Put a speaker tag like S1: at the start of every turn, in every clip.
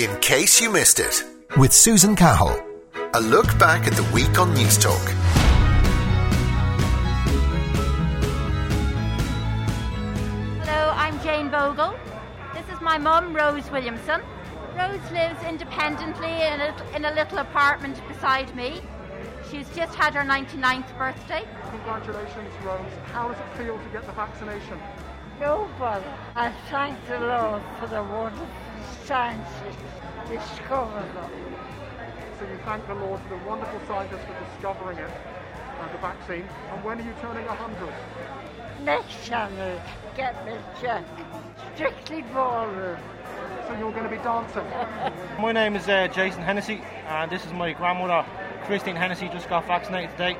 S1: In case you missed it, with Susan Cahill. A look back at the week on News Talk.
S2: Hello, I'm Jane Vogel. This is my mum, Rose Williamson. Rose lives independently in a, in a little apartment beside me. She's just had her 99th birthday.
S3: Congratulations, Rose. How does it feel to get the vaccination?
S4: No bother. I thank the Lord for the wonderful science He discovered them.
S3: So you thank the Lord for the wonderful scientists for discovering it, uh, the vaccine. And when are you turning 100?
S4: Next channel, get me check. Strictly ballroom.
S3: So you're going to be dancing.
S5: My name is uh, Jason Hennessy, and this is my grandmother, Christine Hennessy, just got vaccinated today.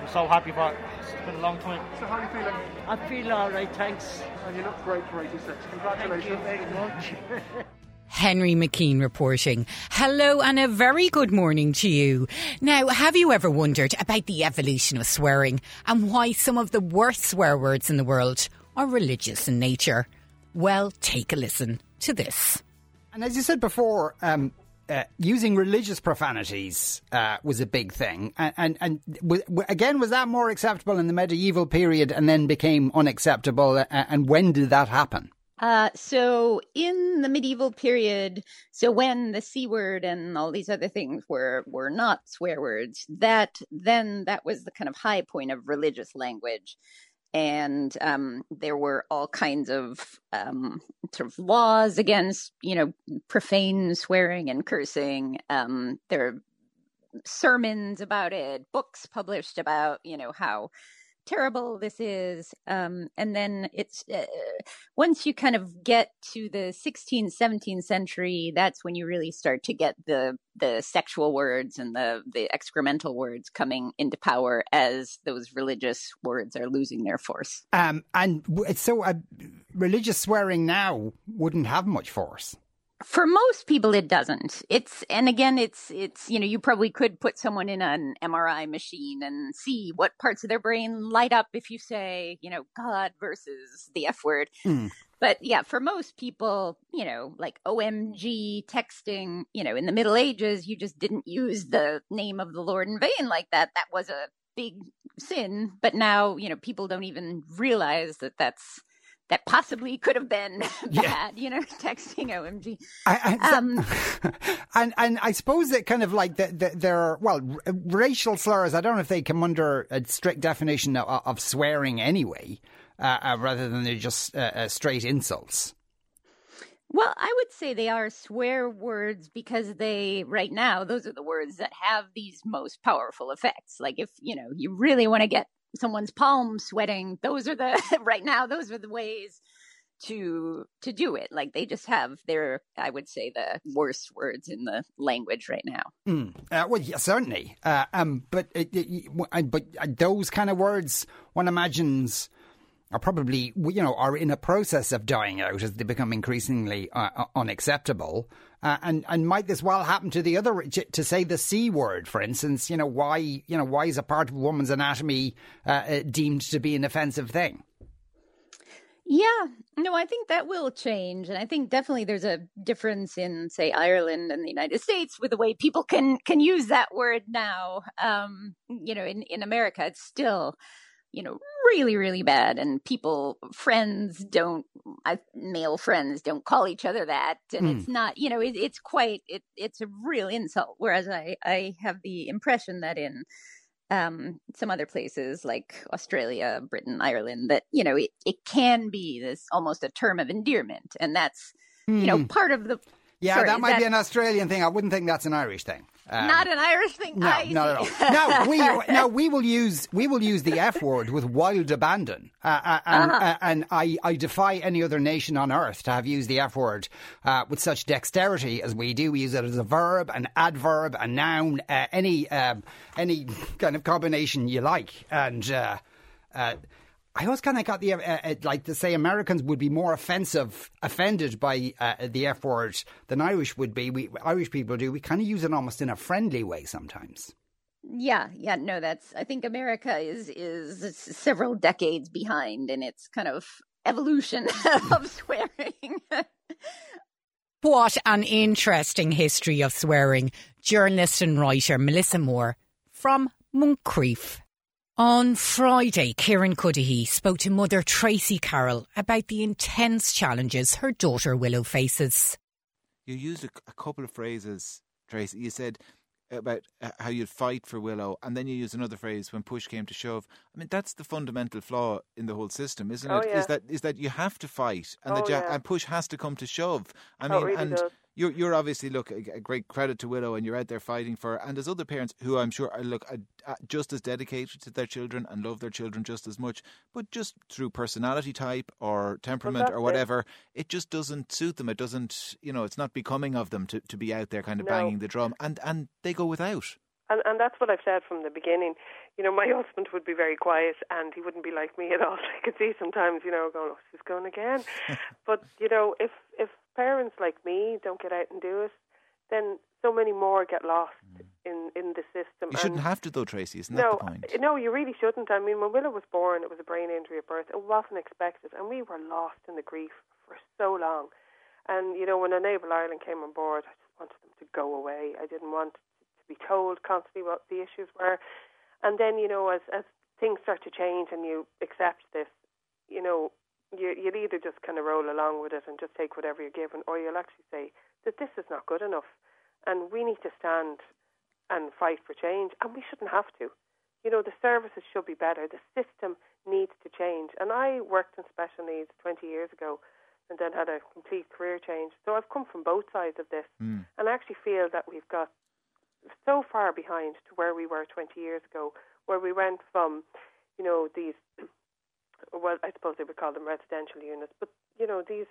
S5: I'm so happy for it. It's been a long time.
S3: So how are you feeling?
S4: I feel all right, thanks.
S3: And you look great for 86. Congratulations.
S4: Thank you very much.
S6: Henry McKean reporting. Hello and a very good morning to you. Now, have you ever wondered about the evolution of swearing and why some of the worst swear words in the world are religious in nature? Well, take a listen to this.
S7: And as you said before, um, uh, using religious profanities uh, was a big thing, and and, and w- w- again, was that more acceptable in the medieval period, and then became unacceptable? Uh, and when did that happen?
S8: Uh, so in the medieval period, so when the c word and all these other things were were not swear words, that then that was the kind of high point of religious language, and um, there were all kinds of um, sort of laws against you know profane swearing and cursing. Um, there are sermons about it, books published about you know how terrible this is um, and then it's uh, once you kind of get to the 16th 17th century that's when you really start to get the the sexual words and the the excremental words coming into power as those religious words are losing their force
S7: Um, and so, uh, religious swearing now wouldn't have much force.
S8: For most people it doesn't. It's and again it's it's you know you probably could put someone in an mri machine and see what parts of their brain light up if you say you know god versus the f word.
S7: Mm.
S8: but yeah for most people you know like omg texting you know in the middle ages you just didn't use the name of the lord in vain like that. That was a big sin. But now you know people don't even realize that that's that possibly could have been
S7: Yeah.
S8: bad, you know, texting OMG.
S7: I, I,
S8: Um,
S7: and and I suppose that kind of like the, the, there are well r- racial slurs. I don't know if they come under a strict definition of, of swearing anyway, uh, uh, rather than they're just uh, uh, straight insults.
S8: Well, I would say they are swear words because they, right now, those are the words that have these most powerful effects. Like if, you know, you really want to get someone's palm sweating, those are the, right now, those are the ways to, to do it. Like they just have their, I would say, the worst words in the language right now.
S7: Mm. Uh, well, yeah, certainly. Uh, um, but it, it, uh, but uh, those kind of words, one imagines, are probably you know are in a process of dying out as they become increasingly uh, uh, unacceptable. Uh, and and might this well happen to the other to say the c word, for instance? You know why you know why is a part of a woman's anatomy uh, uh, deemed to be an offensive thing?
S8: Yeah, no, I think that will change, and I think definitely there's a difference in, say, Ireland and the United States with the way people can can use that word now. Um, you know, in in America, it's still, you know, really really bad, and people, friends don't, I, male friends don't call each other that, and
S7: Hmm.
S8: it's not, you know, it, it's quite, it it's a real insult. Whereas I I have the impression that in um, some other places like Australia, Britain, Ireland, that, you know, it, it can be this almost a term of endearment. And that's, you know,
S7: Hmm.
S8: part of the.
S7: Yeah,
S8: Sorry,
S7: that might be an Australian thing. I wouldn't think that's an Irish thing. Um,
S8: not an Irish thing.
S7: No,
S8: I
S7: not
S8: see.
S7: at all. No, we now we will use we will use the F word with wild abandon, uh, uh, and,
S8: Uh-huh.
S7: uh, and I, I defy any other nation on earth to have used the F word uh, with such dexterity as we do. We use it as a verb, an adverb, a noun, uh, any um, any kind of combination you like, and. Uh, uh, I always kind of got the uh, uh, like to say Americans would be more offensive, offended by uh, the F word than Irish would be. We Irish people do. We kind of use it almost in a friendly way sometimes.
S8: Yeah, yeah, no, that's. I think America is is several decades behind in its kind of evolution of swearing.
S6: What an interesting history of swearing. Journalist and writer Melissa Mohr from Moncrieff. On Friday, Kieran Cuddihy spoke to mother Tracy Carroll about the intense challenges her daughter Willow faces.
S9: You used a, a couple of phrases, Tracy. You said about uh, how you'd fight for Willow, and then you use another phrase when push came to shove. I mean, that's the fundamental flaw in the whole system, isn't
S10: Oh,
S9: it?
S10: yeah.
S9: Is that is that you have to fight, and
S10: Oh,
S9: that you,
S10: yeah.
S9: and push has to come to shove. I
S10: Oh,
S9: mean,
S10: it really
S9: and
S10: does.
S9: You're you're obviously look a, great credit to Willow, and you're out there fighting for. her. And there's other parents who I'm sure are look just as dedicated to their children and love their children just as much, but just through personality type or temperament or
S10: it.
S9: whatever, it just doesn't suit them. It doesn't, you know, it's not becoming of them to, to be out there kind of
S10: No.
S9: banging the drum, and and they go without.
S10: And and that's what I've said from the beginning. You know, my husband would be very quiet and he wouldn't be like me at all. I could see sometimes, you know, going, oh, she's going again. but you know, if if parents like me don't get out and do it, then so many more get lost hmm. in in the system.
S9: You shouldn't
S10: And-
S9: have to, though, Tracy. Isn't
S10: no,
S9: that the point?
S10: Uh, no, you really shouldn't. I mean, when Willow was born, it was a brain injury at birth. It wasn't expected, and we were lost in the grief for so long. And you know, when Enable Ireland came on board, I just wanted them to go away. I didn't want to be told constantly what the issues were. And then, you know, as as things start to change and you accept this, you know, you you'll either just kind of roll along with it and just take whatever you're given, or you'll actually say that this is not good enough, and we need to stand and fight for change, and we shouldn't have to. You know, the services should be better. The system needs to change. And I worked in special needs 20 years ago and then had a complete career change. So I've come from both sides of this.
S9: Mm.
S10: And I actually feel that we've got so far behind to where we were 20 years ago, where we went from, you know, these, well, I suppose they would call them residential units, but, you know, these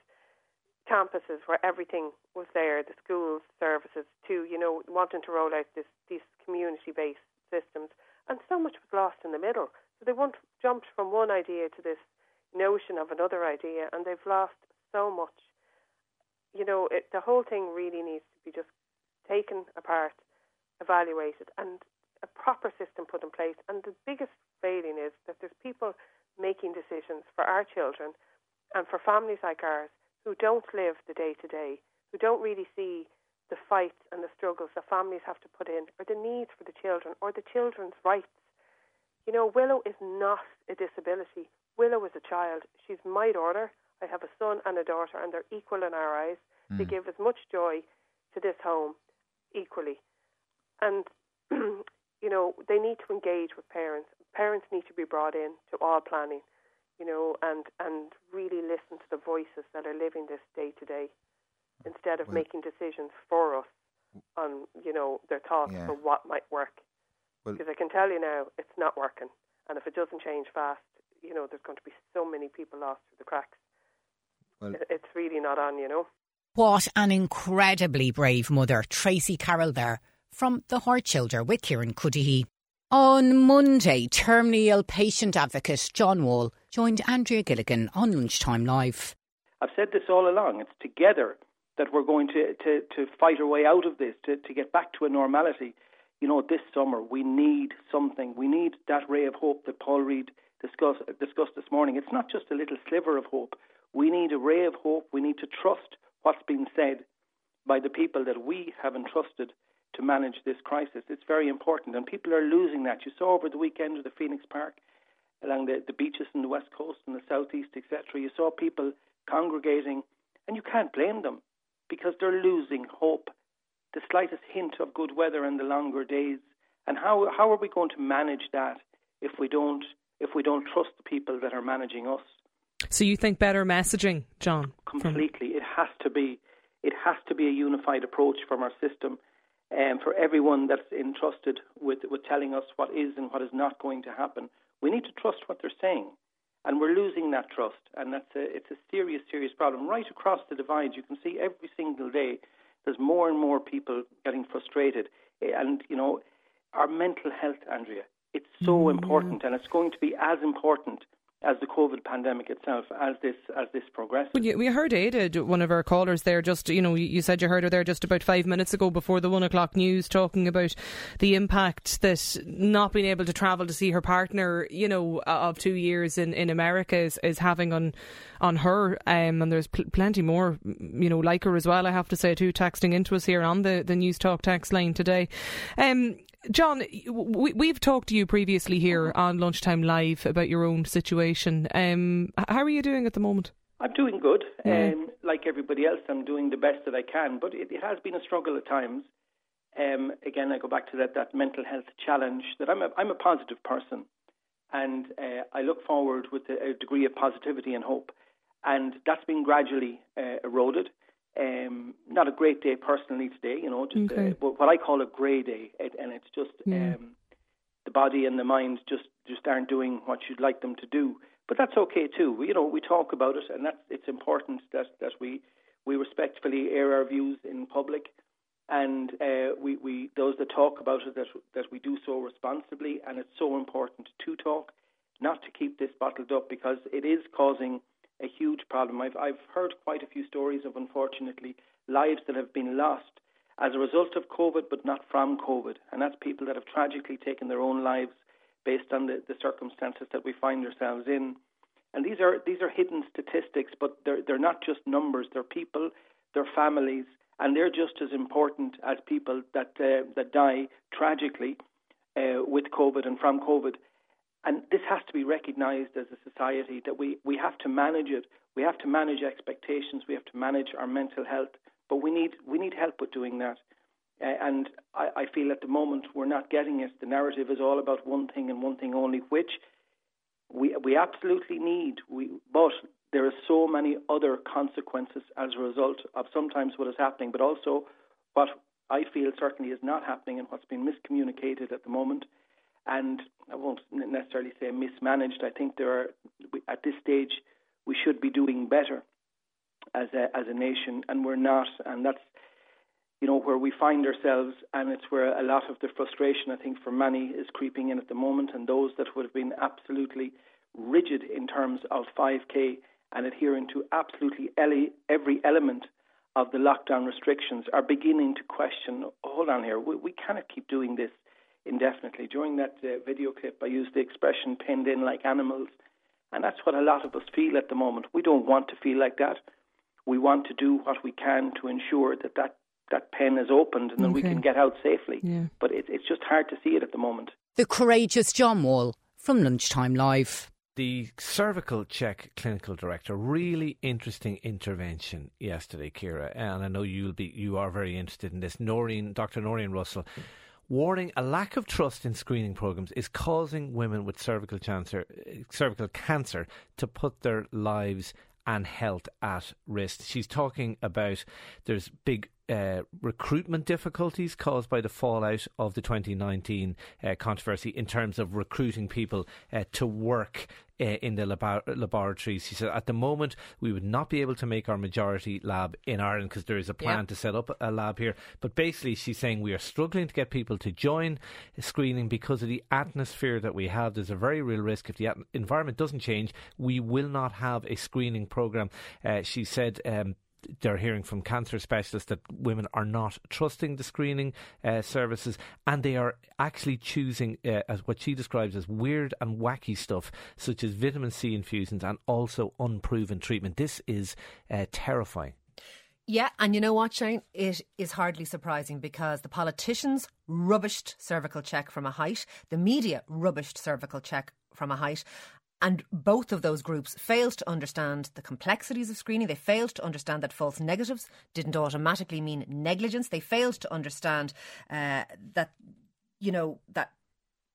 S10: campuses where everything was there, the schools, services, too. you know, wanting to roll out this, these community-based systems. And so much was lost in the middle. So they want, jumped from one idea to this notion of another idea, and they've lost so much. You know, it, the whole thing really needs to be just taken apart, evaluated, and a proper system put in place. And the biggest failing is that there's people making decisions for our children and for families like ours who don't live the day to day, who don't really see the fights and the struggles that families have to put in, or the needs for the children, or the children's rights. You know, Willow is not a disability. Willow is a child. She's my daughter. I have a son and a daughter, and they're equal in our eyes. They
S9: Mm.
S10: give as much joy to this home equally. And, you know, they need to engage with parents. Parents need to be brought in to all planning, you know, and, and really listen to the voices that are living this day to day instead of
S9: Well-
S10: making decisions for us on, you know, their thoughts
S9: Yeah.
S10: for what might work.
S9: Well-
S10: Because I can tell you now, it's not working. And if it doesn't change fast, you know, there's going to be so many people lost through the cracks.
S9: Well,
S10: It's really not on, you know.
S6: What an incredibly brave mother, Tracy Carroll there from the Hard Shoulder with Kieran Cuddihy. On Monday, terminal patient advocate John Wall joined Andrea Gilligan on Lunchtime Live.
S11: I've said this all along. It's together that we're going to, to, to fight our way out of this, to, to get back to a normality. You know, this summer we need something. We need that ray of hope that Paul Reid discuss, discussed this morning. It's not just a little sliver of hope. We need a ray of hope. We need to trust what's been said by the people that we have entrusted to manage this crisis. It's very important, and people are losing that. You saw over the weekend at the Phoenix Park, along the, the beaches in the west coast and the southeast, etc. You saw people congregating, and you can't blame them because they're losing hope. The slightest hint of good weather and the longer days, and how how are we going to manage that if we don't if we don't trust the people that are managing us?
S12: So you think better messaging, John? from-
S11: completely. It has to be. It has to be a unified approach from our system, and for everyone that's entrusted with with telling us what is and what is not going to happen. We need to trust what they're saying, and we're losing that trust, and that's a it's a serious, serious problem right across the divide. You can see every single day there's more and more people getting frustrated, eh, and you know our mental health, Andrea. It's so mm-hmm. important, and it's going to be as important as the COVID pandemic itself as this as this progresses.
S12: Well, you, we heard Ada, one of our callers there, just you know, you said you heard her there just about five minutes ago before the one o'clock news, talking about the impact that not being able to travel to see her partner, you know, of two years in, in America is, is having on on her. Um, and there's pl- plenty more, you know, like her as well. I have to say too, texting into us here on the the News Talk text line today. Um, John, we, have talked to you previously here on Lunchtime Live about your own situation. Um, how are you doing at the moment?
S11: I'm doing good. Yeah. Um, like everybody else, I'm doing the best that I can, but it, it has been a struggle at times. Um, again, I go back to that, that mental health challenge that I'm a, I'm a positive person and uh, I look forward with a, a, degree of positivity and hope. And that's been gradually uh, eroded. Um, not a great day personally today, you know, just uh, okay. uh, what I call a grey day, it, and it's just yeah. um, the body and the mind just just aren't doing what you'd like them to do. But that's okay too. We, you know, we talk about it, and that's it's important that that we we respectfully air our views in public, and uh, we we those that talk about it that that we do so responsibly, and it's so important to talk, not to keep this bottled up because it is causing a huge problem. I've, I've heard quite a few stories of, unfortunately, lives that have been lost as a result of COVID, but not from COVID. And that's people that have tragically taken their own lives based on the, the circumstances that we find ourselves in. And these are these are hidden statistics, but they're they're not just numbers. They're people, they're families, and they're just as important as people that uh, that die tragically uh, with COVID and from COVID. And this has to be recognised as a society that we, we have to manage it. We have to manage expectations. We have to manage our mental health. But we need we need help with doing that. Uh, and I, I feel at the moment we're not getting it. The narrative is all about one thing and one thing only, which we we absolutely need. We but there are so many other consequences as a result of sometimes what is happening, but also what I feel certainly is not happening and what's been miscommunicated at the moment and I won't necessarily say mismanaged. I think there are at this stage we should be doing better as a as a nation, and we're not, and that's you know where we find ourselves, and it's where a lot of the frustration I think for many is creeping in at the moment, and those that would have been absolutely rigid in terms of 5k and adhering to absolutely every element of the lockdown restrictions are beginning to question. Hold on here, we, we cannot keep doing this indefinitely. During that uh, video clip, I used the expression pinned in like animals, and that's what a lot of us feel at the moment. We don't want to feel like that. We want to do what we can to ensure that that, that pen is opened and okay. then we can get out safely. Yeah. But it, it's just hard to see it at the moment.
S6: The courageous John Wall from Lunchtime Live
S13: the cervical check clinical director really interesting intervention yesterday Ciara and i know you'll be you are very interested in this noreen dr noreen russell warning a lack of trust in screening programs is causing women with cervical cancer, cervical cancer to put their lives and health at risk. She's talking about there's big uh, recruitment difficulties caused by the fallout of the 2019 uh, controversy in terms of recruiting people uh, to work uh, in the labo- laboratories. He said, at the moment, we would not be able to make our majority lab in Ireland because there is a plan to set up a lab here. But basically, she's saying we are struggling to get people to join screening because of the atmosphere that we have. There's a very real risk if the at- environment doesn't change, we will not have a screening program. Uh, she said um, they're hearing from cancer specialists that women are not trusting the screening uh, services and they are actually choosing uh, as what she describes as weird and wacky stuff such as vitamin C infusions and also unproven treatment. This is uh, terrifying.
S14: Yeah, and you know what, Shane? It is hardly surprising because the politicians rubbished cervical check from a height, the media rubbished cervical check from a height, and both of those groups failed to understand the complexities of screening. They failed to understand that false negatives didn't automatically mean negligence. They failed to understand uh, that, you know, that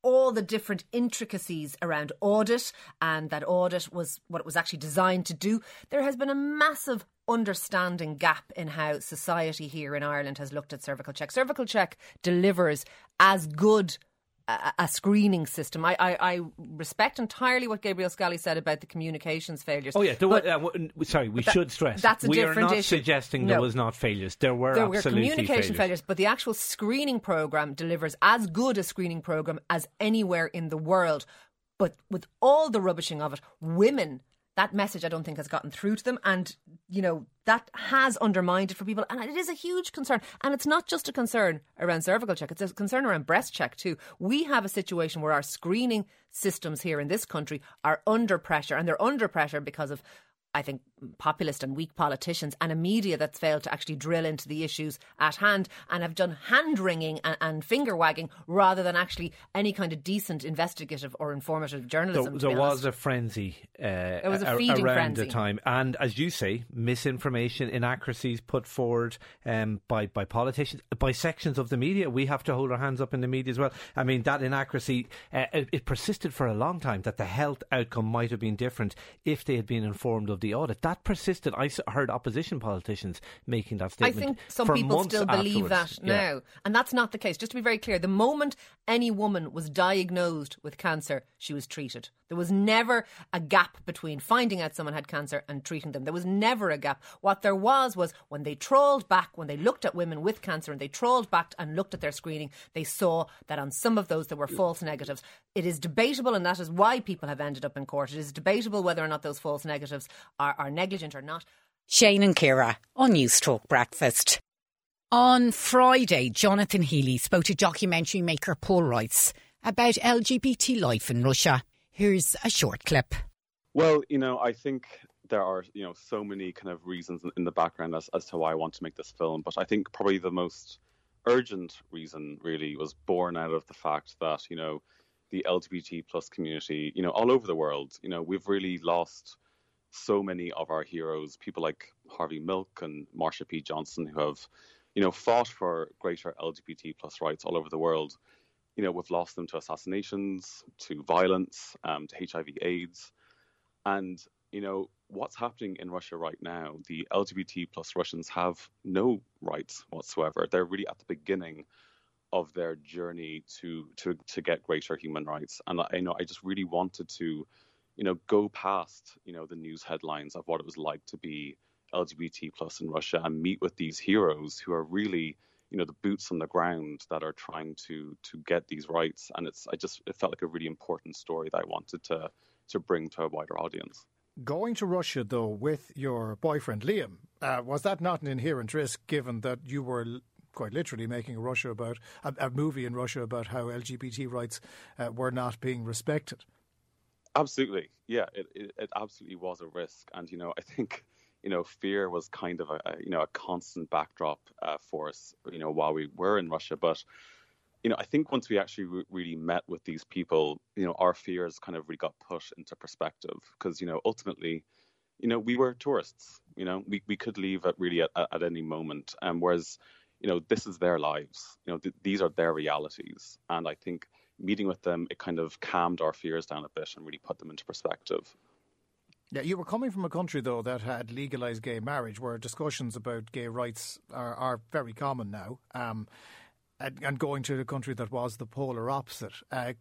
S14: all the different intricacies around audit and that audit was what it was actually designed to do. There has been a massive understanding gap in how society here in Ireland has looked at cervical check. Cervical check delivers as good a, screening system. I, I, I, respect entirely what Gabriel Scally said about the communications failures.
S13: Oh yeah, but, uh, sorry, we that, should stress
S14: that's a
S13: we
S14: different
S13: are not
S14: issue.
S13: suggesting there was not failures. There were
S14: there
S13: were
S14: communication
S13: failures.
S14: failures, but the actual screening program delivers as good a screening program as anywhere in the world But with all the rubbishing of it, women that message I don't think has gotten through to them. And you know that has undermined it for people. And it is a huge concern. And it's not just a concern around cervical check. It's a concern around breast check too. We have a situation where our screening systems here in this country are under pressure and they're under pressure because of I think, populist and weak politicians and a media that's failed to actually drill into the issues at hand and have done hand wringing and, and finger wagging rather than actually any kind of decent investigative or informative journalism.
S13: There, there was a frenzy. Uh,
S14: was a
S13: around
S14: frenzy.
S13: the time, and as you say, misinformation, inaccuracies put forward um, by by politicians, by sections of the media. We have to hold our hands up in the media as well. I mean, that inaccuracy uh, it, it persisted for a long time. That the health outcome might have been different if they had been informed of the audit. That persisted. I heard opposition politicians making that statement.
S14: I think some people still believe
S13: afterwards.
S14: that now. And that's not the case. Just to be very clear, the moment any woman was diagnosed with cancer, she was treated. There was never a gap between finding out someone had cancer and treating them. There was never a gap. What there was was when they trawled back, when they looked at women with cancer and they trawled back and looked at their screening, they saw that on some of those there were false negatives. It is debatable, and that is why people have ended up in court. It is debatable whether or not those false negatives are, are negligent or not.
S6: Shane and Ciara on News Talk Breakfast. On Friday, Jonathan Healy spoke to documentary maker Paul Rice about LGBT life in Russia. Here's a short clip.
S15: Well, you know, I think there are, you know, so many kind of reasons in the background as, as to why I want to make this film, but I think probably the most urgent reason really was born out of the fact that, you know, the LGBT plus community, you know, all over the world, you know, we've really lost so many of our heroes, people like Harvey Milk and Marsha P. Johnson, who have, you know, fought for greater LGBT plus rights all over the world. You know, we've lost them to assassinations, to violence, um, to HIV/AIDS, and you know what's happening in Russia right now. The LGBT plus Russians have no rights whatsoever. They're really at the beginning of their journey to to to get greater human rights, and I you know I just really wanted to you know, go past, you know, the news headlines of what it was like to be LGBT plus in Russia and meet with these heroes who are really, you know, the boots on the ground that are trying to to get these rights. And it's I just it felt like a really important story that I wanted to to bring to a wider audience.
S3: Going to Russia though with your boyfriend Liam, uh, was that not an inherent risk given that you were quite literally making a Russia about a, a movie in Russia about how LGBT rights uh, were not being respected?
S15: Absolutely, yeah, it, it, it absolutely was a risk, and you know, I think you know, fear was kind of a, a you know a constant backdrop uh, for us, you know, while we were in Russia. But you know, I think once we actually re- really met with these people, you know, our fears kind of really got pushed into perspective because you know, ultimately, you know, we were tourists. You know, we we could leave at really at, at any moment, and um, whereas you know, this is their lives. You know, th- these are their realities, and I think meeting with them, it kind of calmed our fears down a bit and really put them into perspective.
S3: Yeah, you were coming from a country though that had legalized gay marriage, where discussions about gay rights are, are very common now. Um, and, and, going to a country that was the polar opposite, uh,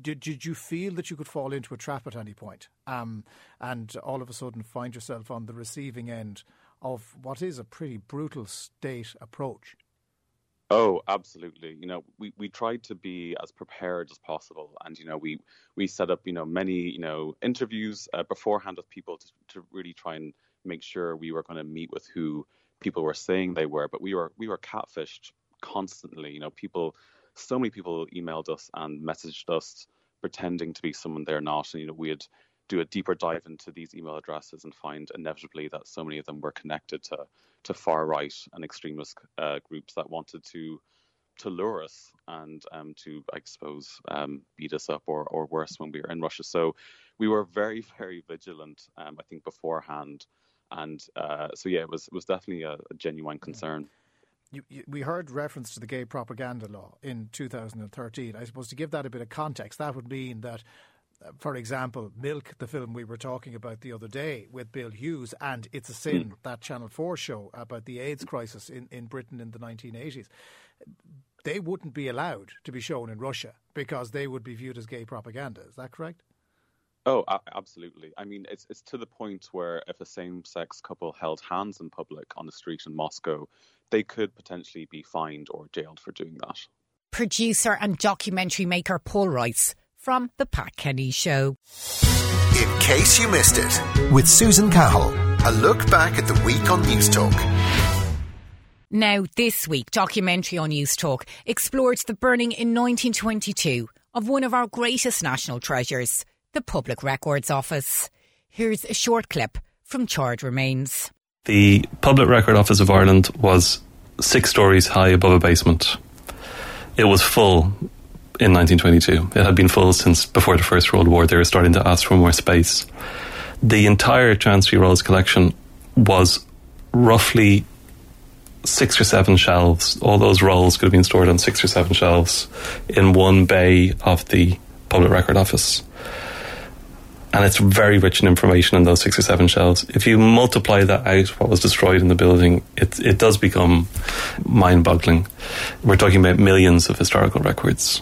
S3: did did you feel that you could fall into a trap at any point, um, and all of a sudden find yourself on the receiving end of what is a pretty brutal state approach?
S15: Oh, absolutely. You know, we, we tried to be as prepared as possible, and you know, we we set up you know many you know interviews uh, beforehand with people to to really try and make sure we were going to meet with who people were saying they were, but we were we were catfished constantly. You know, people, so many people emailed us and messaged us pretending to be someone they're not, and you know, we'd do a deeper dive into these email addresses and find inevitably that so many of them were connected to to far right and extremist uh, groups that wanted to to lure us and um, to, I suppose, um, beat us up or, or worse when we were in Russia. So we were very, very vigilant, um, I think, beforehand. And uh, so, yeah, it was, it was definitely a, a genuine concern.
S3: You, you, we heard reference to the gay propaganda law in 2013. I suppose to give that a bit of context, that would mean that for example, Milk, the film we were talking about the other day with Bill Hughes, and It's a Sin, mm. that Channel 4 show about the AIDS crisis in, in Britain in the 1980s, they wouldn't be allowed to be shown in Russia because they would be viewed as gay propaganda. Is that correct?
S15: Oh, absolutely. I mean, it's it's to the point where if a same-sex couple held hands in public on the street in Moscow, they could potentially be fined or jailed for doing that.
S6: Producer and documentary maker Paul Rice from The Pat Kenny Show.
S1: In case you missed it, with Susan Cahill, a look back at the week on News Talk.
S6: Now, this week, documentary on News Talk explored the burning in 1922 of one of our greatest national treasures, the Public Records Office. Here's a short clip from Charred Remains.
S16: The Public Record Office of Ireland was six stories high above a basement. It was full in 1922. It had been full since before the First World War. They were starting to ask for more space. The entire Chancery Rolls collection was roughly six or seven shelves. All those rolls could have been stored on six or seven shelves in one bay of the Public Record Office. And it's very rich in information in those six or seven shelves. If you multiply that out, what was destroyed in the building, it, it does become mind boggling. We're talking about millions of historical records.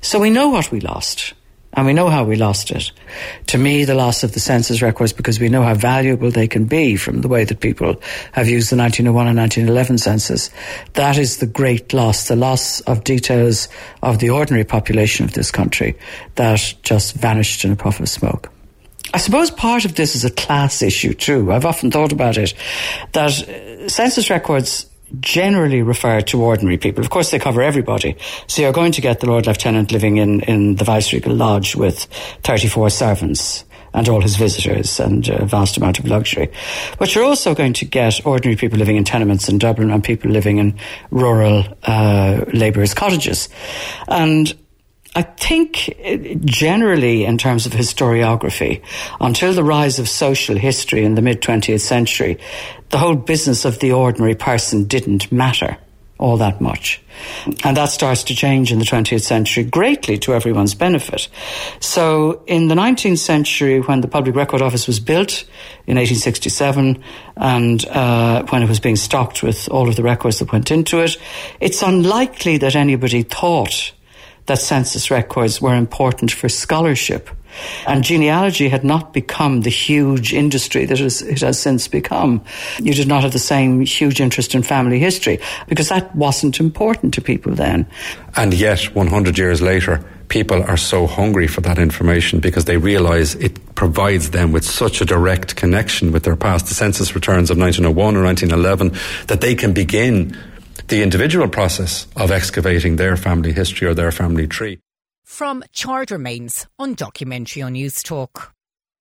S17: So we know what we lost and we know how we lost it. To me, the loss of the census records, because we know how valuable they can be from the way that people have used the 1901 and 1911 census, that is the great loss, the loss of details of the ordinary population of this country that just vanished in a puff of smoke. I suppose part of this is a class issue too. I've often thought about it that uh, census records generally refer to ordinary people. Of course, they cover everybody. So you're going to get the Lord Lieutenant living in, in the Viceregal Lodge with 34 servants and all his visitors and a vast amount of luxury. But you're also going to get ordinary people living in tenements in Dublin and people living in rural uh, labourers' cottages. And I think generally, in terms of historiography, until the rise of social history in the mid 20th century, the whole business of the ordinary person didn't matter all that much. And that starts to change in the 20th century greatly to everyone's benefit. So in the 19th century, when the Public Record Office was built in 1867 and uh, when it was being stocked with all of the records that went into it, it's unlikely that anybody thought that census records were important for scholarship. And genealogy had not become the huge industry that it has since become. You did not have the same huge interest in family history because that wasn't important to people then.
S18: And yet, 100 years later, people are so hungry for that information because they realise it provides them with such a direct connection with their past. The census returns of 1901 or 1911 that they can begin the individual process of excavating their family history or their family tree.
S6: From Charred Remains on Documentary on News Talk.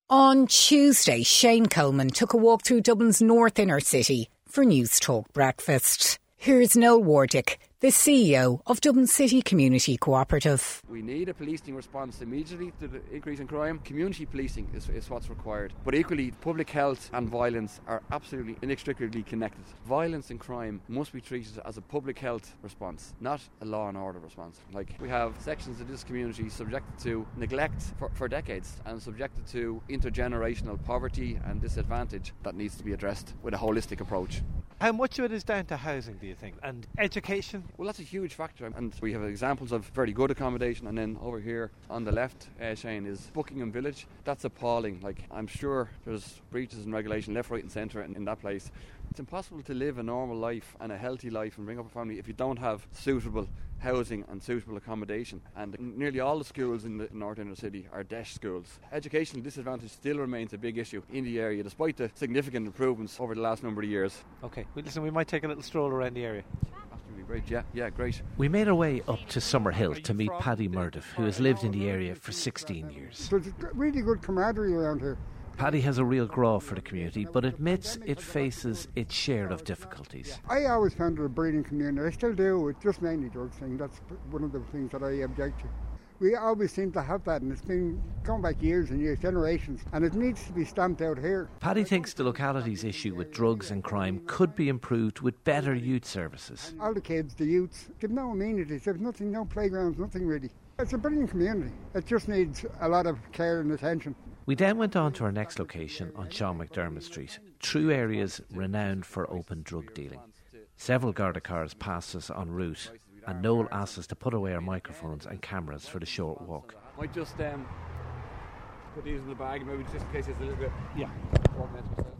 S6: On Tuesday, Shane Coleman took a walk through Dublin's north inner city for News Talk breakfast. Here's Noel Wardick, the CEO of Dublin City Community Cooperative.
S19: We need a policing response immediately to the increase in crime. Community policing is, is what's required. But equally, public health and violence are absolutely inextricably connected. Violence and crime must be treated as a public health response, not a law and order response. Like we have sections of this community subjected to neglect for, for decades and subjected to intergenerational poverty and disadvantage that needs to be addressed with a holistic approach.
S13: How much of it is down to housing, do you think? And education?
S19: Well, that's a huge factor. And we have examples of very good accommodation. And then over here on the left, uh, Shane, is Buckingham Village. That's appalling. Like, I'm sure there's breaches in regulation left, right, and centre in, in that place. It's impossible to live a normal life and a healthy life and bring up a family if you don't have suitable housing and suitable accommodation. And nearly all the schools in the north inner city are DEIS schools. Educational disadvantage still remains a big issue in the area, despite the significant improvements over the last number of years.
S13: Okay, well, listen, we might take a little stroll around the area.
S19: Great, yeah, yeah, great.
S13: We made our way up to Summerhill to meet Paddy Murdoch, who has lived in the area for 16 years.
S20: There's really good camaraderie around here.
S13: Paddy has a real grow for the community, but admits it faces its share of difficulties.
S20: I always found it a breeding community. I still do. It's just mainly drugs thing. That's one of the things that I object to. We always seem to have that, and it's been going back years and years, generations, and it needs to be stamped out here.
S13: Paddy thinks the locality's issue with drugs and crime could be improved with better youth services.
S20: All the kids, the youths, they've no amenities, they've nothing, no playgrounds, nothing really. It's a brilliant community. It just needs a lot of care and attention.
S13: We then went on to our next location on Sean McDermott Street, true areas renowned for open drug dealing. Several Garda cars passed us en route, and Noel asked us to put away our microphones and cameras for the short walk.
S19: Might just um, put these in the bag, maybe just in case it's a little bit.
S13: Yeah.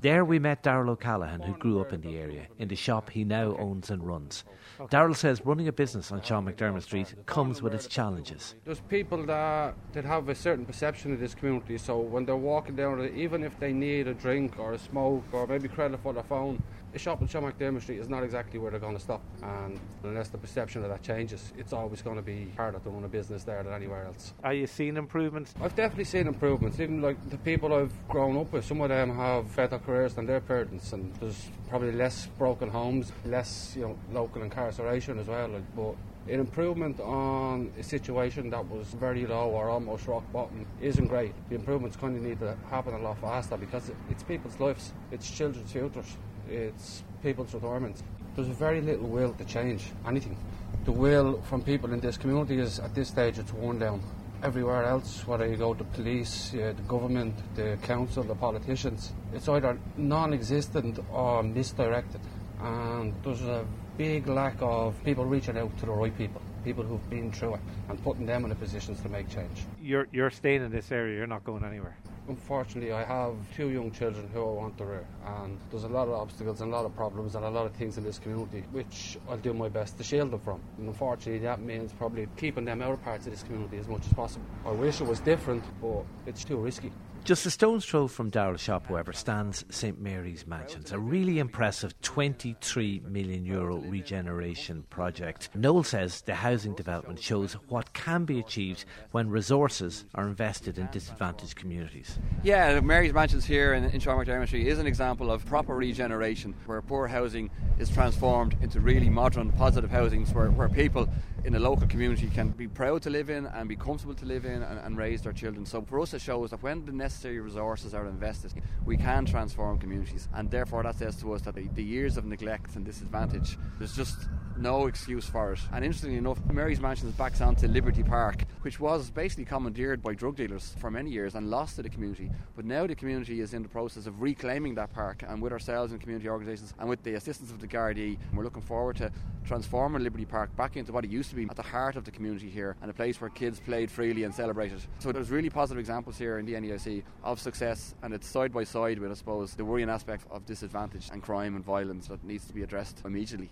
S13: There we met Daryl O'Callaghan, who grew up in the area, in the shop he now owns and runs. Daryl says running a business on Sean McDermott Street comes with its challenges.
S21: There's people that, that have a certain perception of this community, so when they're walking down, even if they need a drink or a smoke or maybe credit for their phone, a shop on Sean McDermott Street is not exactly where they're going to stop. And unless the perception of that changes, it's always going to be harder to run a business there than anywhere else.
S13: Are you seeing improvements?
S21: I've definitely seen improvements. Even like the people I've grown up with, some of them have better careers than their parents, and there's probably less broken homes, less you know local incarceration as well. But an improvement on a situation that was very low or almost rock bottom isn't great. The improvements kind of need to happen a lot faster because it's people's lives, it's children's futures it's people's requirements. There's very little will to change anything. The will from people in this community is at this stage it's worn down. Everywhere else, whether you go to police, uh, the government, the council, the politicians, it's either non-existent or misdirected. And there's a big lack of people reaching out to the right people, people who've been through it, and putting them in the positions to make change.
S13: You're you're staying in this area. You're not going anywhere.
S21: Unfortunately, I have two young children who I want to rear, and there's a lot of obstacles and a lot of problems and a lot of things in this community which I'll do my best to shield them from. And unfortunately, that means probably keeping them out of parts of this community as much as possible. I wish it was different, but it's too risky.
S13: Just a stone's throw from Daryl's shop, however, stands St Mary's Mansions, a really impressive 23 million euro regeneration project. Noel says the housing development shows what can be achieved when resources are invested in disadvantaged communities.
S19: Yeah, Mary's Mansions here in, in McDermott is an example of proper regeneration where poor housing is transformed into really modern, positive housings where, where people in a local community can be proud to live in and be comfortable to live in and, and raise their children. So for us, it shows that when the necessary resources are invested, we can transform communities, and therefore that says to us that the, the years of neglect and disadvantage, there's just no excuse for it. And interestingly enough, Mary's Mansions backs onto Liberty Park, which was basically commandeered by drug dealers for many years and lost to the community. But now the community is in the process of reclaiming that park, and with ourselves and community organisations, and with the assistance of the Gardaí, we're looking forward to transforming Liberty Park back into what it used to be at the heart of the community here, and a place where kids played freely and celebrated. So there's really positive examples here in the NEIC of success, and it's side by side with, I suppose, the worrying aspect of disadvantage and crime and violence that needs to be addressed immediately.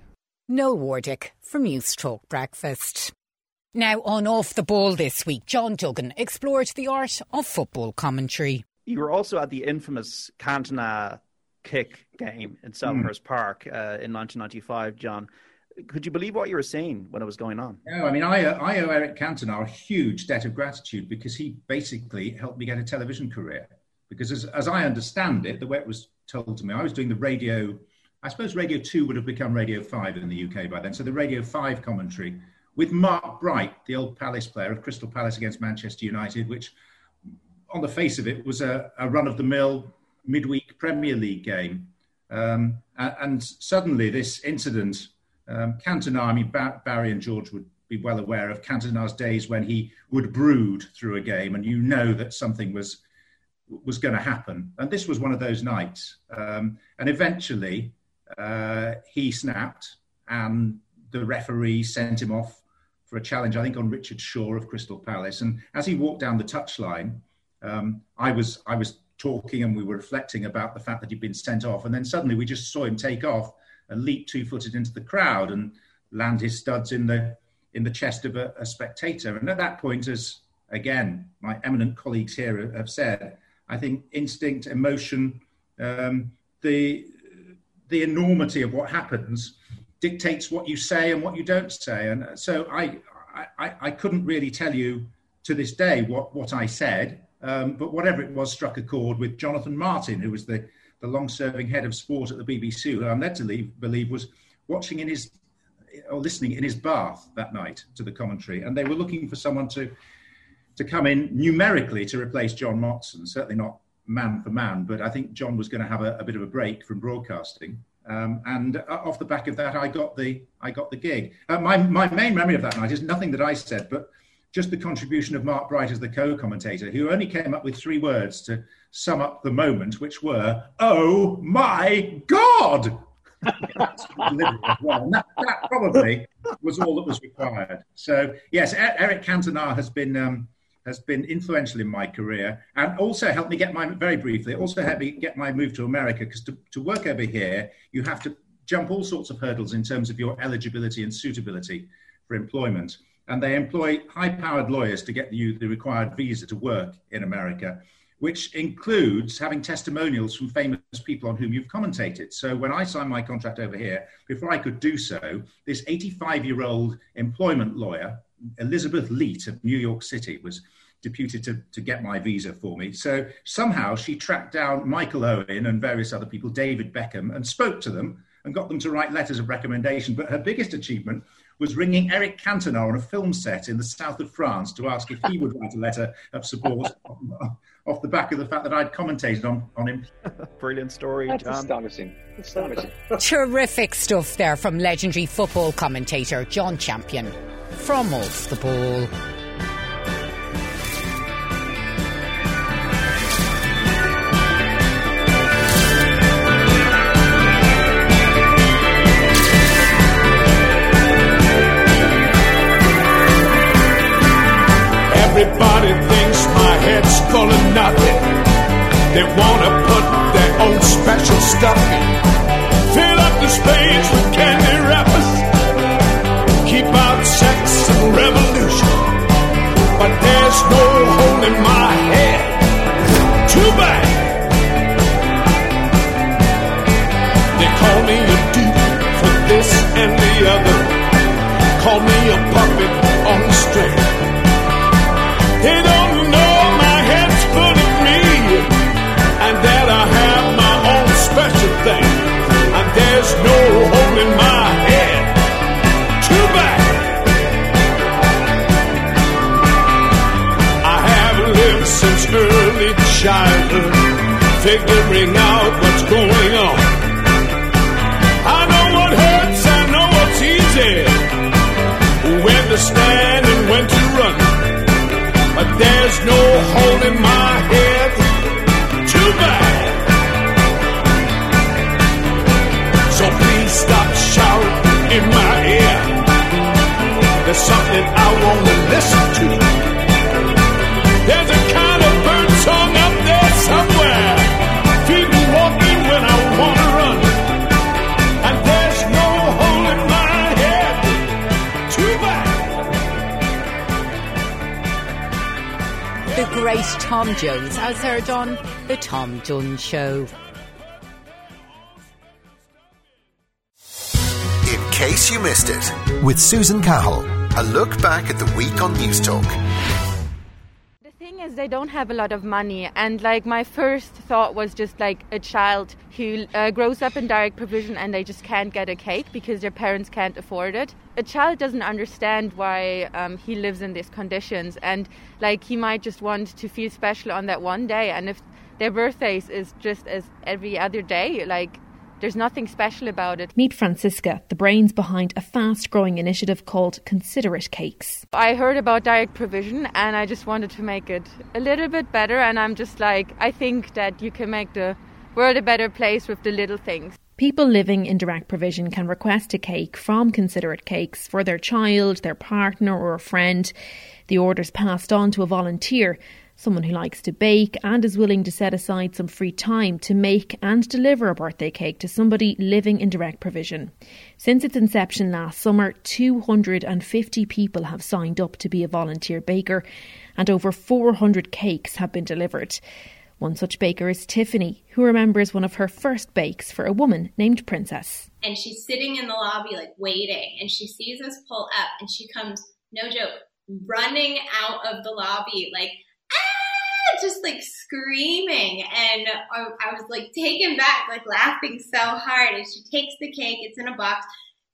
S6: Noel Wardick from News Talk Breakfast. Now, on Off the Ball this week, John Duggan explored the art of football commentary.
S22: You were also at the infamous Cantona kick game in Selhurst mm. Park uh, in 1995, John. Could you believe what you were seeing when it was going on?
S23: No, I mean, I, I owe Eric Cantona a huge debt of gratitude because he basically helped me get a television career. Because as, as I understand it, the way it was told to me, I was doing the radio I suppose Radio 2 would have become Radio 5 in the UK by then. So the Radio 5 commentary with Mark Bright, the old Palace player of Crystal Palace against Manchester United, which on the face of it was a, a run of the mill midweek Premier League game. Um, and, and, suddenly this incident, um, Cantona, I mean, ba- Barry and George would be well aware of Cantona's days when he would brood through a game and you know that something was was going to happen. And this was one of those nights. Um, and eventually, uh, he snapped, and the referee sent him off for a challenge, I think, on Richard Shaw of Crystal Palace. And as he walked down the touchline, um, I was I was talking and we were reflecting about the fact that he'd been sent off, and then suddenly we just saw him take off and leap two-footed into the crowd and land his studs in the in the chest of a, a spectator. And at that point, as again my eminent colleagues here have said, I think instinct, emotion, um, the the enormity of what happens dictates what you say and what you don't say. And so I, I, I couldn't really tell you to this day what, what I said, um, but whatever it was struck a chord with Jonathan Martin, who was the, the long serving head of sport at the BBC, who I'm led to leave, believe was watching in his or listening in his bath that night to the commentary. And they were looking for someone to, to come in numerically to replace John Motson, certainly not man for man, but I think John was going to have a, a bit of a break from broadcasting. Um, and uh, off the back of that, I got the I got the gig. Uh, my my main memory of that night is nothing that I said, but just the contribution of Mark Bright as the co-commentator, who only came up with three words to sum up the moment, which were "Oh my God!" that, that, probably was all that was required. So yes, Eric Cantona has been um, has been influential in my career and also helped me get my, very briefly, also helped me get my move to America because to, to work over here, you have to jump all sorts of hurdles in terms of your eligibility and suitability for employment. And they employ high powered lawyers to get you the required visa to work in America, which includes having testimonials from famous people on whom you've commentated. So when I signed my contract over here, before I could do so, this 85 year old employment lawyer Elizabeth Leet of New York City was deputed to, to get my visa for me. So somehow she tracked down Michael Owen and various other people, David Beckham, and spoke to them and got them to write letters of recommendation. But her biggest achievement was ringing Eric Cantona on a film set in the south of France to ask if he would write a letter of support off the back of the fact that I'd commentated on, on him.
S22: Brilliant story,
S24: That's
S22: John.
S24: astonishing. Astonishing.
S6: Terrific stuff there from legendary football commentator John Champion from Off the Ball.
S25: Everybody thinks my head's full of nothing. They wanna put their own special stuff in. Fill up the space with no holding my head. Too bad. They call me a dupe for this and the other. Call me a puppet on the string. They don't figuring out what's
S6: Tom Jones. As heard on The Tom Jones Show.
S1: In case you missed it, with Susan Cahill, a look back at the week on News Talk.
S26: Is, they don't have a lot of money, and like my first thought was just like a child who uh, grows up in direct provision and they just can't get a cake because their parents can't afford it. A child doesn't understand why um, he lives in these conditions, and like he might just want to feel special on that one day, and if their birthdays is just as every other day, like there's nothing special about it.
S27: Meet Francisca, the brains behind a fast growing initiative called Considerate Cakes.
S26: I heard about direct provision and I just wanted to make it a little bit better. And I'm just like, I think that you can make the world a better place with the little things.
S27: People living in direct provision can request a cake from Considerate Cakes for their child, their partner, or a friend. The order's passed on to a volunteer, someone who likes to bake and is willing to set aside some free time to make and deliver a birthday cake to somebody living in direct provision. Since its inception last summer, 250 people have signed up to be a volunteer baker, and over 400 cakes have been delivered. One such baker is Tiffany, who remembers one of her first bakes for a woman named Princess.
S28: and she's sitting in the lobby like waiting and she sees us pull up and she comes no joke running out of the lobby like just like screaming. And I, I was like taken back like laughing so hard. And she takes the cake. It's in a box.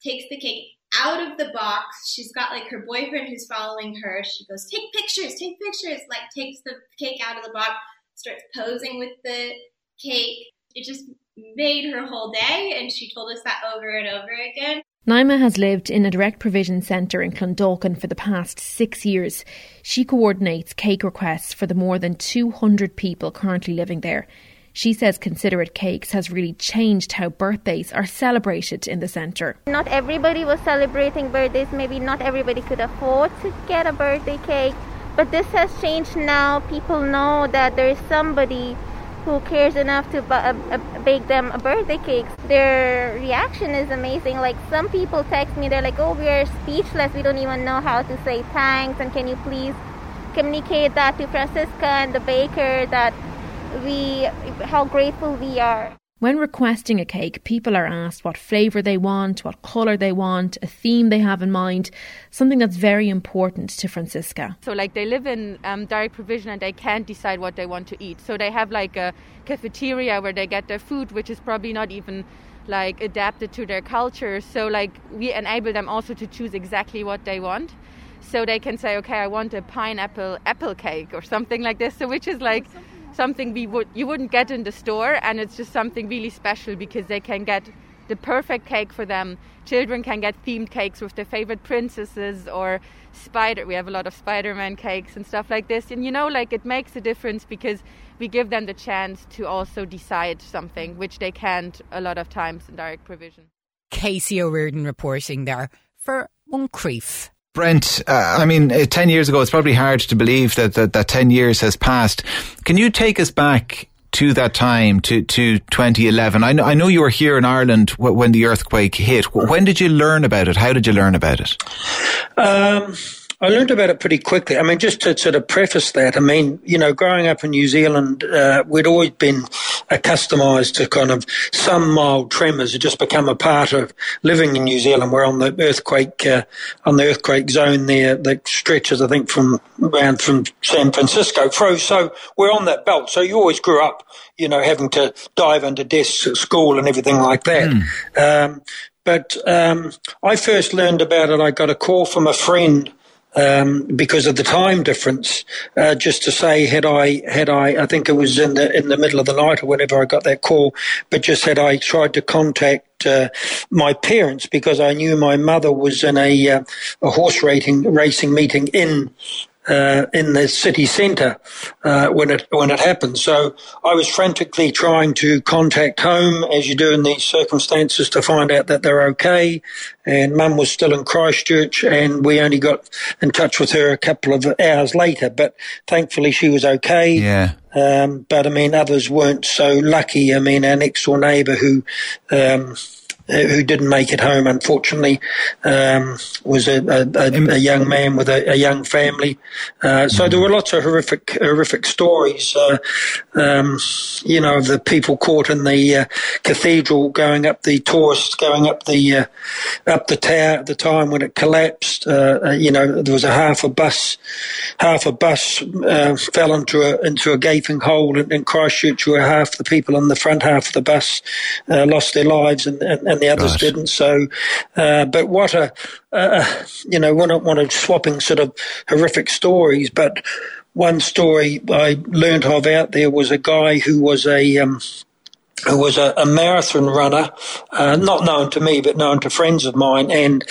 S28: Takes the cake out of the box. She's got like her boyfriend who's following her. She goes take pictures take pictures. Like takes the cake out of the box starts posing with the cake. It just made her whole day. And she told us that over and over again
S27: Naima has lived in a direct provision centre in Clondalkin for the past six years. She coordinates cake requests for the more than 200 people currently living there. She says Considerate Cakes has really changed how birthdays are celebrated in the centre.
S29: Not everybody was celebrating birthdays. Maybe not everybody could afford to get a birthday cake.
S24: But this has changed now. People know that there is somebody who cares enough to uh, uh, bake them a birthday cake. Their reaction is amazing. Like some people text me, they're like, "Oh, we are speechless. We don't even know how to say thanks. And can you please communicate that to Francisca and the baker that we how grateful we are."
S27: When requesting a cake, people are asked what flavour they want, what colour they want, a theme they have in mind, something that's very important to Francisca.
S26: So, like, they live in um, direct provision and they can't decide what they want to eat. So, they have like a cafeteria where they get their food, which is probably not even like adapted to their culture. So, like, we enable them also to choose exactly what they want. So, they can say, okay, I want a pineapple apple cake or something like this. So, which is like something we would you wouldn't get in the store and it's just something really special because they can get the perfect cake for them. Children can get themed cakes with their favorite princesses or spider we have a lot of spider-man cakes and stuff like this. And you know like it makes a difference because we give them the chance to also decide something which they can't a lot of times in direct provision.
S6: Casey o'riordan reporting there for Moncrieff.
S30: Brent, uh, I mean, uh, 10 years ago, it's probably hard to believe that, that, that 10 years has passed. Can you take us back to that time, to, to 2011? I know, I know you were here in Ireland when the earthquake hit. When did you learn about it? How did you learn about it?
S31: Um, I learned about it pretty quickly. I mean, just to sort of preface that, I mean, you know, growing up in New Zealand, uh, we'd always been accustomed to kind of some mild tremors had just become a part of living in New Zealand. We're on the earthquake, uh, on the earthquake zone there that stretches, I think, from around from San Francisco through. So we're on that belt. So you always grew up, you know, having to dive under desks at school and everything like that. Mm. Um, but um, I first learned about it. I got a call from a friend um, because of the time difference. Uh, just to say, had I had I, I think it was in the in the middle of the night or whenever I got that call, but just had I tried to contact uh, my parents because I knew my mother was in a uh, a horse racing racing meeting in uh, in the city centre uh, when it when it happened. So I was frantically trying to contact home, as you do in these circumstances, to find out that they're okay. And Mum was still in Christchurch, and we only got in touch with her a couple of hours later. But thankfully, she was okay.
S30: Yeah.
S31: Um, but I mean, others weren't so lucky. I mean, our next door neighbour who. Um, who didn't make it home, unfortunately, um, was a, a, a, young man with a, a young family. Uh, so there were lots of horrific, horrific stories. Uh, um, you know, of the people caught in the uh, cathedral going up the tourists going up the uh, up the tower at the time when it collapsed. Uh, you know, there was a half a bus, half a bus fell into a into a gaping hole in, in Christchurch, where half the people on the front half of the bus lost their lives, and, and and the others Gosh. didn't. So, uh, but what a, uh, you know, one of, one of swapping sort of horrific stories. But one story I learned of out there was a guy who was a, um, who was a, a marathon runner, uh, not known to me, but known to friends of mine. And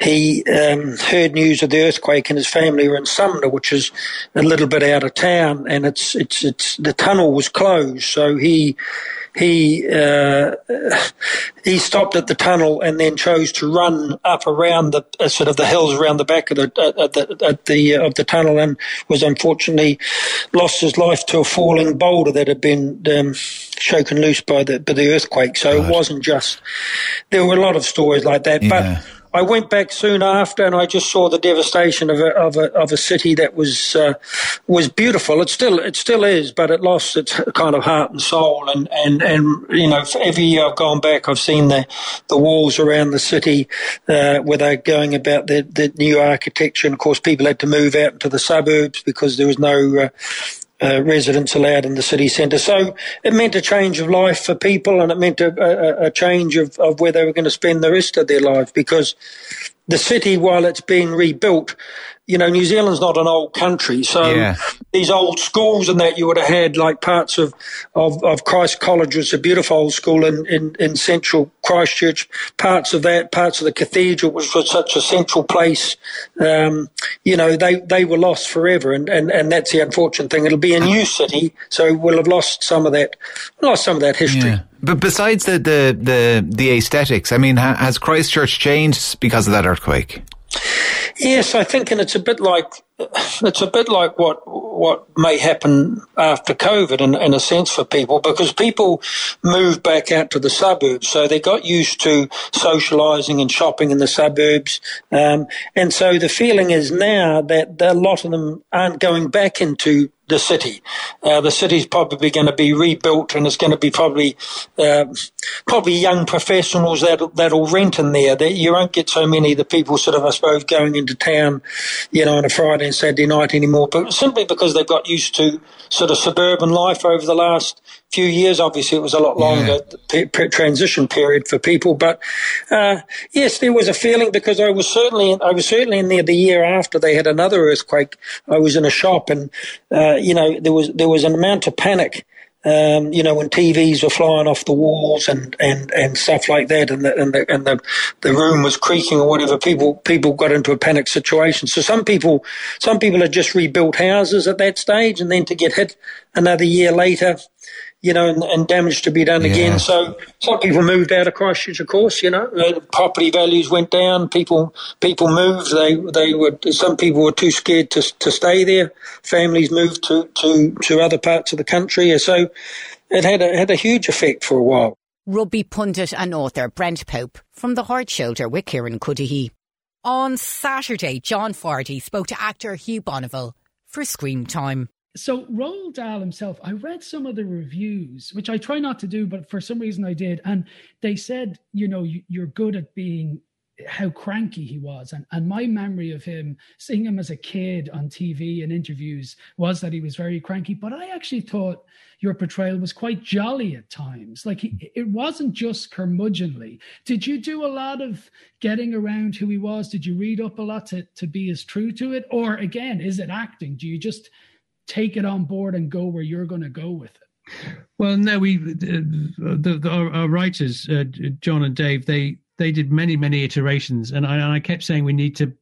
S31: he um, heard news of the earthquake, and his family were in Sumner, which is a little bit out of town, and it's it's it's the tunnel was closed, so he he uh, he stopped at the tunnel and then chose to run up around the uh, sort of the hills around the back of the uh, at the, at the uh, of the tunnel and was unfortunately lost his life to a falling boulder that had been um, shaken loose by the by the earthquake. So it wasn't just there were a lot of stories like that, yeah. but I went back soon after, and I just saw the devastation of a of a, of a city that was uh, was beautiful. It still it still is, but it lost its kind of heart and soul. And and and you know, every year I've gone back, I've seen the the walls around the city uh, where they're going about the the new architecture. And of course, people had to move out into the suburbs because there was no uh, uh, residents allowed in the city centre. So it meant a change of life for people and it meant a, a, a change of, of where they were going to spend the rest of their life because the city, while it's being rebuilt, you know, New Zealand's not an old country, so yeah. these old schools and that you would have had like parts of, of, of Christ College was a beautiful old school in, in, in central Christchurch, parts of that, parts of the cathedral which was such a central place. Um, you know, they, they were lost forever and, and, and that's the unfortunate thing. It'll be a new city, so we'll have lost some of that, lost some of that history.
S30: Yeah. But besides the, the, the, the aesthetics, I mean, has Christchurch changed because of that earthquake?
S31: Yes, I think, and it's a bit like it's a bit like what what may happen after COVID, in, in a sense, for people, because people moved back out to the suburbs, so they got used to socialising and shopping in the suburbs, um, and so the feeling is now that a lot of them aren't going back into the city. Uh, the city's probably going to be rebuilt, and it's going to be probably uh, probably young professionals that that'll rent in there. That you won't get so many of the people sort of, I suppose, going into town, you know, on a Friday and Saturday night anymore. But simply because they've got used to sort of suburban life over the last few years. Obviously, it was a lot longer yeah. p- transition period for people. But uh, yes, there was a feeling because I was certainly I was certainly in there the year after they had another earthquake. I was in a shop and. Uh, you know, there was there was an amount of panic. Um, you know, when TVs were flying off the walls and, and, and stuff like that, and the, and the and the the room was creaking or whatever, people people got into a panic situation. So some people some people had just rebuilt houses at that stage, and then to get hit another year later, you know, and, and damage to be done yeah. again. So some people moved out of Christchurch, of course, you know, uh, property values went down. People, people moved. They, they were, some people were too scared to, to stay there. Families moved to, to, to other parts of the country. So it had a, had a huge effect for a while.
S6: Rugby pundit and author Brent Pope from The Hard Shoulder with Kieran Cuddihy. On Saturday, John Fardy spoke to actor Hugh Bonneville for Screen Time.
S32: So Roald Dahl himself, I read some of the reviews, which I try not to do, but for some reason I did, and they said, you know, you're good at being how cranky he was. And, and my memory of him, seeing him as a kid on TV and interviews, was that he was very cranky. But I actually thought your portrayal was quite jolly at times. Like he, it wasn't just curmudgeonly. Did you do a lot of getting around who he was? Did you read up a lot to, to be as true to it? Or again, is it acting? Do you just take it on board and go where you're going to go with it?
S33: Well, no, we the, the, the our, our, writers, uh, John and Dave, they they did many many iterations, and I, and I kept saying we need to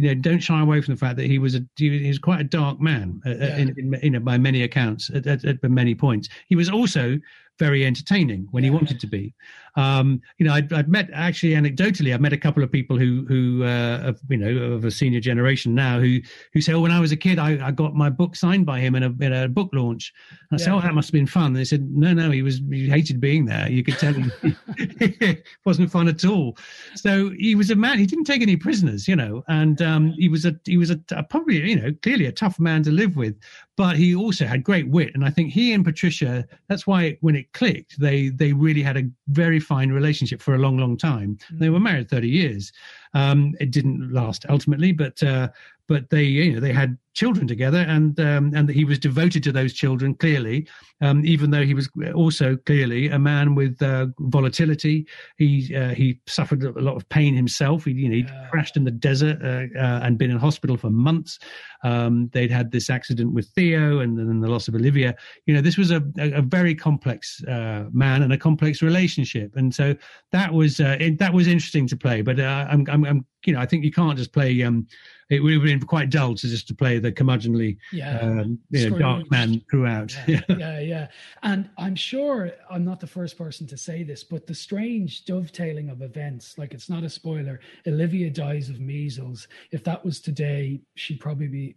S33: you know, don't shy away from the fact that he was a he was quite a dark man, uh, uh yeah. in, in, you know, by many accounts at, at, at, many points. He was also very entertaining when yeah. he wanted to be. Um, you know, I'd, I'd, met actually anecdotally, I've met a couple of people who who uh, of, you know of a senior generation now who who say, "Oh, when I was a kid, I, I got my book signed by him in a, in a book launch." And I yeah. said, "Oh, that must have been fun." And they said, "No, no, he was he hated being there. You could tell he it wasn't fun at all." So he was a man. He didn't take any prisoners, you know, and um, he was a he was a, a probably you know clearly a tough man to live with, but he also had great wit. And I think he and Patricia, that's why when it clicked, they they really had a very fine relationship for a long, long time. Mm. They were married thirty years. Um, it didn't last ultimately, but uh, but they you know they had children together, and um, and he was devoted to those children clearly, um, even though he was also clearly a man with uh, volatility. He uh, he suffered a lot of pain himself. He you know he crashed in the desert uh, uh, and been in hospital for months. Um, they'd had this accident with Theo, and then the loss of Olivia. You know this was a a, a very complex uh, man and a complex relationship, and so that was uh, it, that was interesting to play. But I'm, I'm, I'm you know I think you can't just play. Um, it would have been quite dull to just to play the curmudgeonly, yeah. um, you know, dark man throughout.
S32: Yeah, yeah, yeah. And I'm sure I'm not the first person to say this, but the strange dovetailing of events, like it's not a spoiler. Olivia dies of measles. If that was today, she'd probably be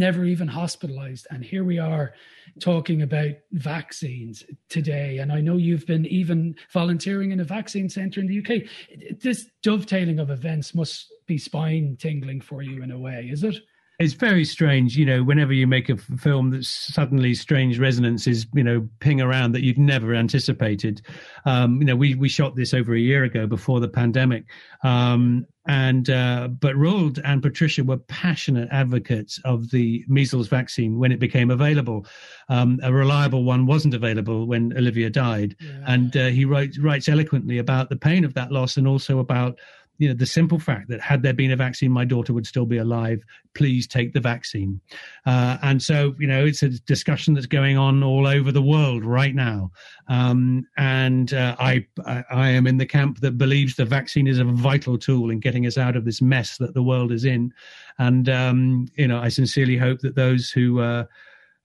S32: never even hospitalized. And here we are talking about vaccines today. And I know you've been even volunteering in a vaccine center in the UK. This dovetailing of events must be spine tingling for you in a way, is it?
S33: it's very strange, you know, whenever you make a film that suddenly strange resonances, you know, ping around that you'd never anticipated. Um, you know, we, we shot this over a year ago before the pandemic. Um, and, uh, but Roald and Patricia were passionate advocates of the measles vaccine when it became available. Um, a reliable one wasn't available when Olivia died. Yeah. And uh, he writes, writes eloquently about the pain of that loss and also about you know the simple fact that had there been a vaccine my daughter would still be alive. Please take the vaccine. Uh, and so you know it's a discussion that's going on all over the world right now. Um, and uh, I, I, I am in the camp that believes the vaccine is a vital tool in getting us out of this mess that the world is in. And um, you know I sincerely hope that those who uh,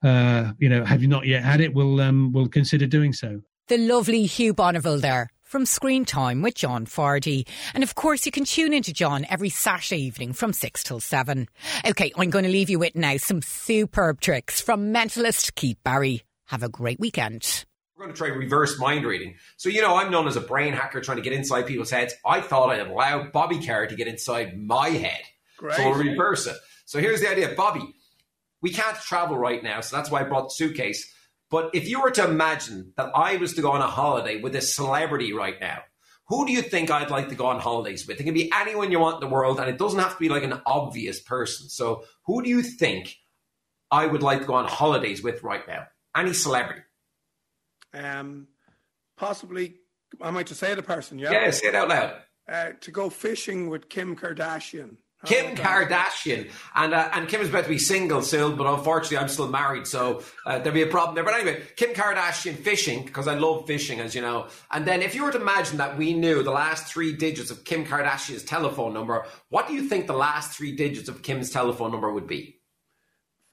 S33: uh you know have not yet had it will um, will consider doing so.
S6: The lovely Hugh Bonneville there from Screen Time with John Fardy. And of course, you can tune into John every Saturday evening from 6 till 7. Okay, I'm going to leave you with now some superb tricks from mentalist Keith Barry. Have a great weekend.
S34: We're going to try reverse mind reading. So, you know, I'm known as a brain hacker trying to get inside people's heads. I thought I'd allow Bobby Kerr to get inside my head.
S35: Great.
S34: So we'll reverse it. So here's the idea Bobby, we can't travel right now, so that's why I brought the suitcase. But if you were to imagine that I was to go on a holiday with a celebrity right now, who do you think I'd like to go on holidays with? It can be anyone you want in the world, and it doesn't have to be like an obvious person. So, who do you think I would like to go on holidays with right now? Any celebrity?
S35: Um, possibly, am I might to say the person? Yeah.
S34: Yeah, say it out loud.
S35: Uh, to go fishing with Kim Kardashian. How
S34: Kim
S35: that?
S34: Kardashian, and uh, and Kim is about to be single soon, but unfortunately I'm still married, so uh, there'll be a problem there. But anyway, Kim Kardashian fishing because I love fishing, as you know. And then if you were to imagine that we knew the last three digits of Kim Kardashian's telephone number, what do you think the last three digits of Kim's telephone number would be?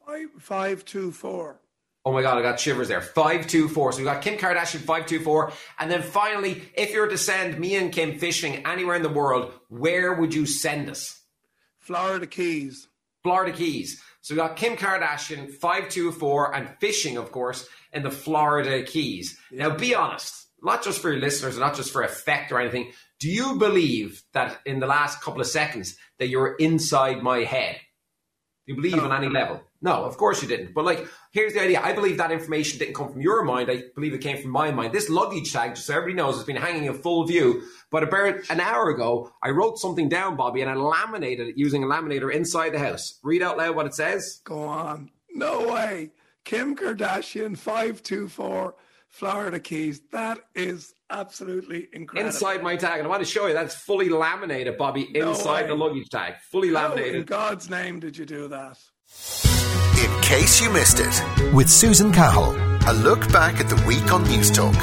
S35: Five, five, two, four.
S34: Oh my god, I got shivers there. Five two four. So we got Kim Kardashian five two four, and then finally, if you were to send me and Kim fishing anywhere in the world, where would you send us?
S35: Florida Keys.
S34: Florida Keys. So we got Kim Kardashian, 524, and fishing, of course, in the Florida Keys. Now, be honest, not just for your listeners, not just for effect or anything. Do you believe that in the last couple of seconds that you're inside my head? Do you believe on any level? No, of course you didn't. But like, here's the idea. I believe that information didn't come from your mind. I believe it came from my mind. This luggage tag, just so everybody knows, has been hanging in full view. But about an hour ago, I wrote something down, Bobby, and I laminated it using a laminator inside the house. Read out loud what it says.
S35: Go on. No way. Kim Kardashian, 524, Florida Keys. That is absolutely incredible.
S34: Inside my tag. And I want to show you that's fully laminated, Bobby, inside
S35: way.
S34: the luggage tag. Fully
S35: How in. God's name did you do that?
S1: In case you missed it, with Susan Cahill. A look back at the week on News Talk.